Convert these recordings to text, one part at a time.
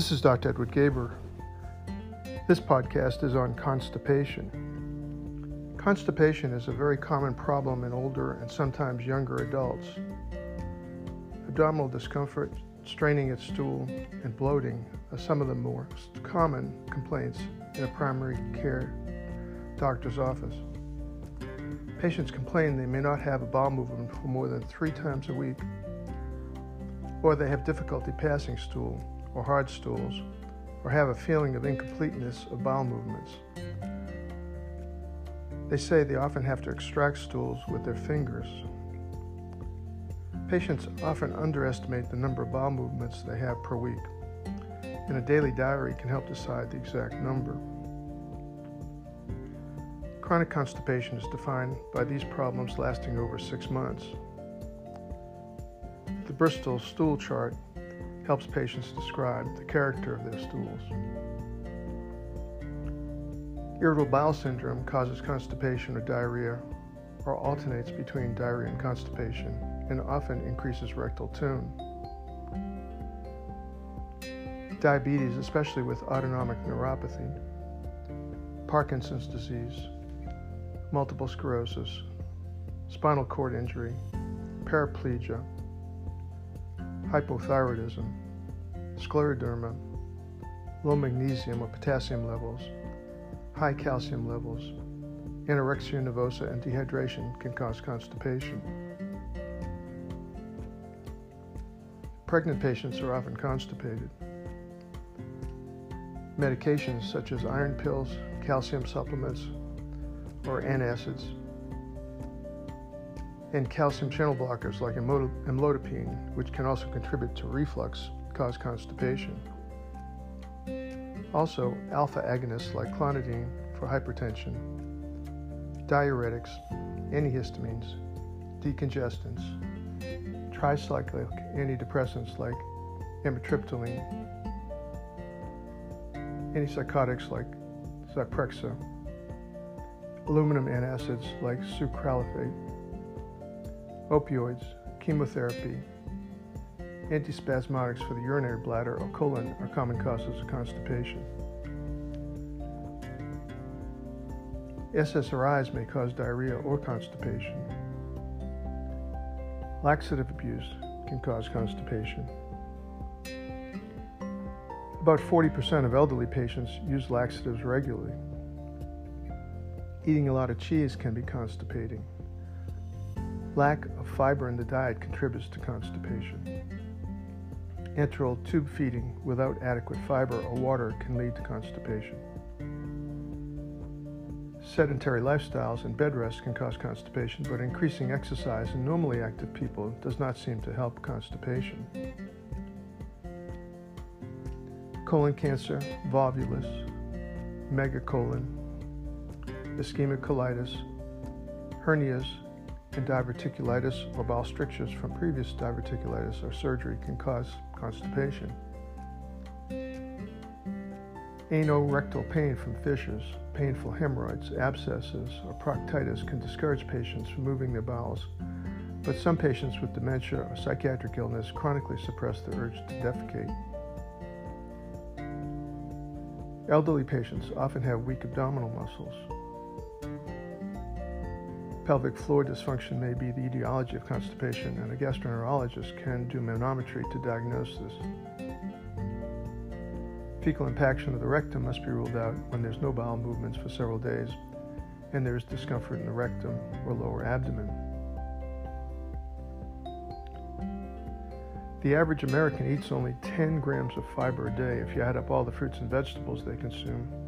This is Dr. Edward Gaber. This podcast is on constipation. Constipation is a very common problem in older and sometimes younger adults. Abdominal discomfort, straining at stool, and bloating are some of the most common complaints in a primary care doctor's office. Patients complain they may not have a bowel movement for more than three times a week, or they have difficulty passing stool or hard stools, or have a feeling of incompleteness of bowel movements. They say they often have to extract stools with their fingers. Patients often underestimate the number of bowel movements they have per week, and a daily diary can help decide the exact number. Chronic constipation is defined by these problems lasting over six months. The Bristol stool chart helps patients describe the character of their stools. Irritable bowel syndrome causes constipation or diarrhea, or alternates between diarrhea and constipation, and often increases rectal tone. Diabetes, especially with autonomic neuropathy, Parkinson's disease, multiple sclerosis, spinal cord injury, paraplegia, hypothyroidism, scleroderma, low magnesium or potassium levels, high calcium levels, anorexia nervosa, and dehydration can cause constipation. Pregnant patients are often constipated. Medications such as iron pills, calcium supplements, or antacids, and calcium channel blockers like amlodipine, which can also contribute to reflux, cause constipation. Also, alpha agonists like clonidine for hypertension, diuretics, antihistamines, decongestants, tricyclic antidepressants like amitriptyline, antipsychotics like Zyprexa, aluminum antacids like sucralfate, opioids, chemotherapy, antispasmodics for the urinary bladder or colon are common causes of constipation. SSRIs may cause diarrhea or constipation. Laxative abuse can cause constipation. About 40% of elderly patients use laxatives regularly. Eating a lot of cheese can be constipating. Lack of fiber in the diet contributes to constipation. Enteral tube feeding without adequate fiber or water can lead to constipation. Sedentary lifestyles and bed rest can cause constipation, but increasing exercise in normally active people does not seem to help constipation. Colon cancer, volvulus, megacolon, ischemic colitis, hernias, and diverticulitis or bowel strictures from previous diverticulitis or surgery can cause constipation. Anorectal pain from fissures, painful hemorrhoids, abscesses, or proctitis can discourage patients from moving their bowels, but some patients with dementia or psychiatric illness chronically suppress the urge to defecate. Elderly patients often have weak abdominal muscles, pelvic floor dysfunction may be the etiology of constipation, and a gastroenterologist can do manometry to diagnose this. Fecal impaction of the rectum must be ruled out when there's no bowel movements for several days and there is discomfort in the rectum or lower abdomen. The average American eats only 10 grams of fiber a day if you add up all the fruits and vegetables they consume.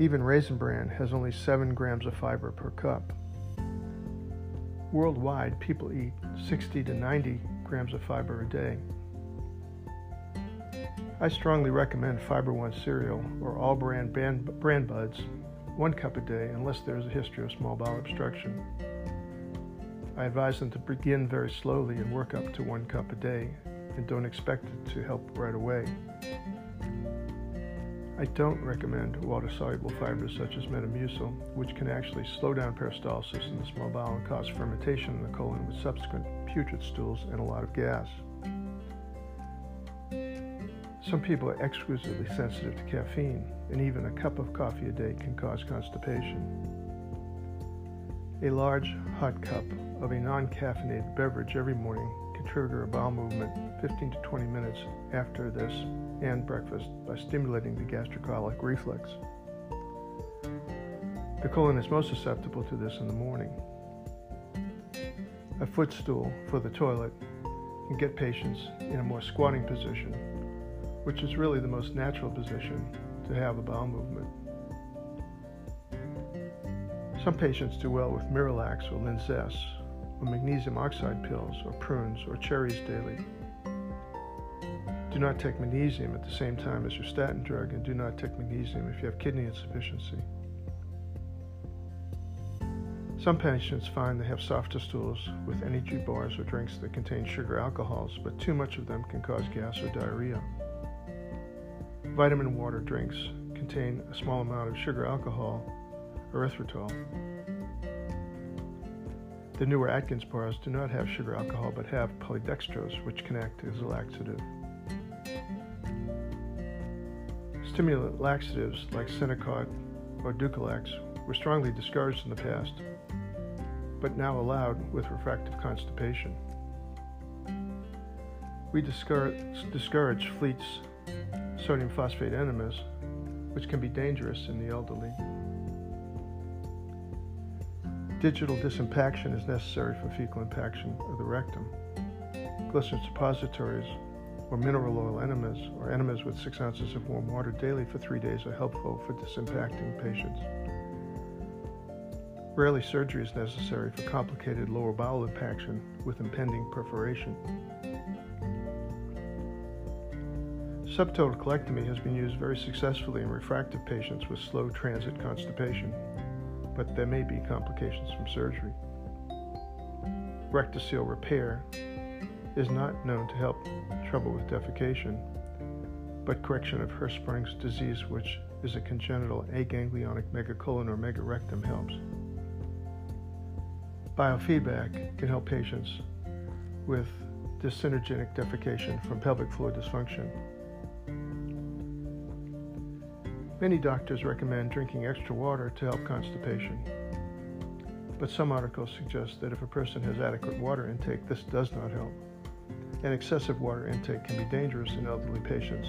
Even Raisin Bran has only 7 grams of fiber per cup. Worldwide, people eat 60 to 90 grams of fiber a day. I strongly recommend Fiber One cereal or All-Bran, brand, Bran Buds one cup a day unless there is a history of small bowel obstruction. I advise them to begin very slowly and work up to one cup a day and don't expect it to help right away. I don't recommend water soluble fibers such as Metamucil, which can actually slow down peristalsis in the small bowel and cause fermentation in the colon with subsequent putrid stools and a lot of gas. Some people are exquisitely sensitive to caffeine, and even a cup of coffee a day can cause constipation. A large hot cup of a non caffeinated beverage every morning can trigger a bowel movement 15 to 20 minutes after this and breakfast by stimulating the gastrocolic reflex. The colon is most susceptible to this in the morning. A footstool for the toilet can get patients in a more squatting position which is really the most natural position to have a bowel movement. Some patients do well with Miralax or Linzess, or magnesium oxide pills, or prunes, or cherries daily. Do not take magnesium at the same time as your statin drug, and do not take magnesium if you have kidney insufficiency. Some patients find they have softer stools with energy bars or drinks that contain sugar alcohols, but too much of them can cause gas or diarrhea. Vitamin water drinks contain a small amount of sugar alcohol, erythritol. The newer Atkins bars do not have sugar alcohol but have polydextrose, which can act as a laxative. Stimulant laxatives like Senokot or Dulcolax were strongly discouraged in the past, but now allowed with refractive constipation. We discourage, discourage Fleet's sodium phosphate enemas, which can be dangerous in the elderly. Digital disimpaction is necessary for fecal impaction of the rectum. Glycerin suppositories or mineral oil enemas or enemas with six ounces of warm water daily for three days are helpful for disimpacting patients. Rarely surgery is necessary for complicated lower bowel impaction with impending perforation. Subtotal colectomy has been used very successfully in refractive patients with slow transit constipation, but there may be complications from surgery. Rectocele repair is not known to help trouble with defecation, but correction of Hirschsprung's disease, which is a congenital aganglionic megacolon or megarectum, helps. Biofeedback can help patients with dyssynergenic defecation from pelvic floor dysfunction Many doctors recommend drinking extra water to help constipation. But some articles suggest that if a person has adequate water intake, this does not help. And excessive water intake can be dangerous in elderly patients,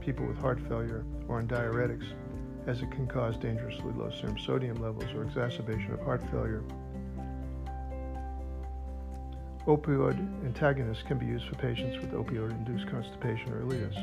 people with heart failure, or on diuretics, as it can cause dangerously low serum sodium levels or exacerbation of heart failure. Opioid antagonists can be used for patients with opioid induced constipation or ileus.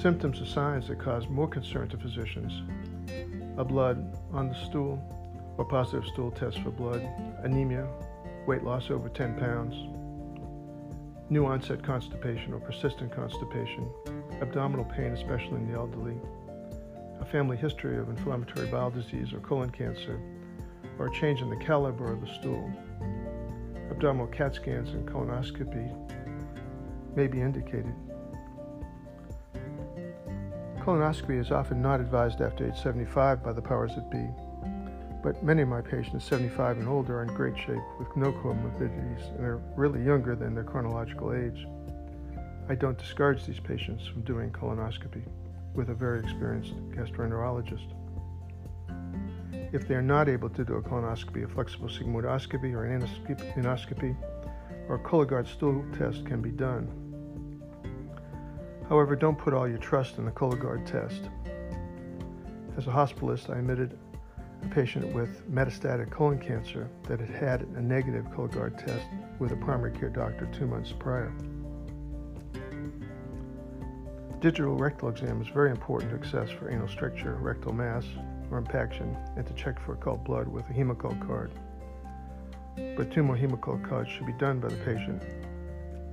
Symptoms or signs that cause more concern to physicians a blood on the stool or positive stool test for blood, anemia, weight loss over 10 pounds, new onset constipation or persistent constipation, abdominal pain, especially in the elderly, a family history of inflammatory bowel disease or colon cancer, or a change in the caliber of the stool. Abdominal CAT scans and colonoscopy may be indicated. Colonoscopy is often not advised after age 75 by the powers that be, but many of my patients, 75 and older, are in great shape with no comorbidities and are really younger than their chronological age. I don't discourage these patients from doing colonoscopy with a very experienced gastroenterologist. If they are not able to do a colonoscopy, a flexible sigmoidoscopy or an endoscopy or a Cologuard stool test can be done. However, don't put all your trust in the Cologuard test. As a hospitalist, I admitted a patient with metastatic colon cancer that had had a negative Cologuard test with a primary care doctor two months prior. Digital rectal exam is very important to assess for anal stricture, rectal mass, or impaction, and to check for occult blood with a Hemoccult card. But two more Hemoccult cards should be done by the patient,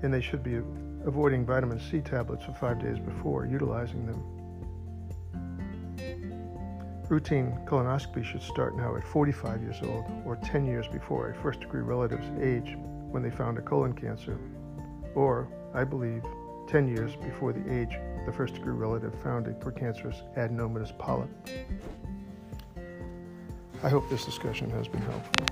and they should be avoiding vitamin C tablets for five days before utilizing them. Routine colonoscopy should start now at 45 years old or 10 years before a first degree relative's age when they found a colon cancer, or, I believe, 10 years before the age the first degree relative found a precancerous adenomatous polyp. I hope this discussion has been helpful.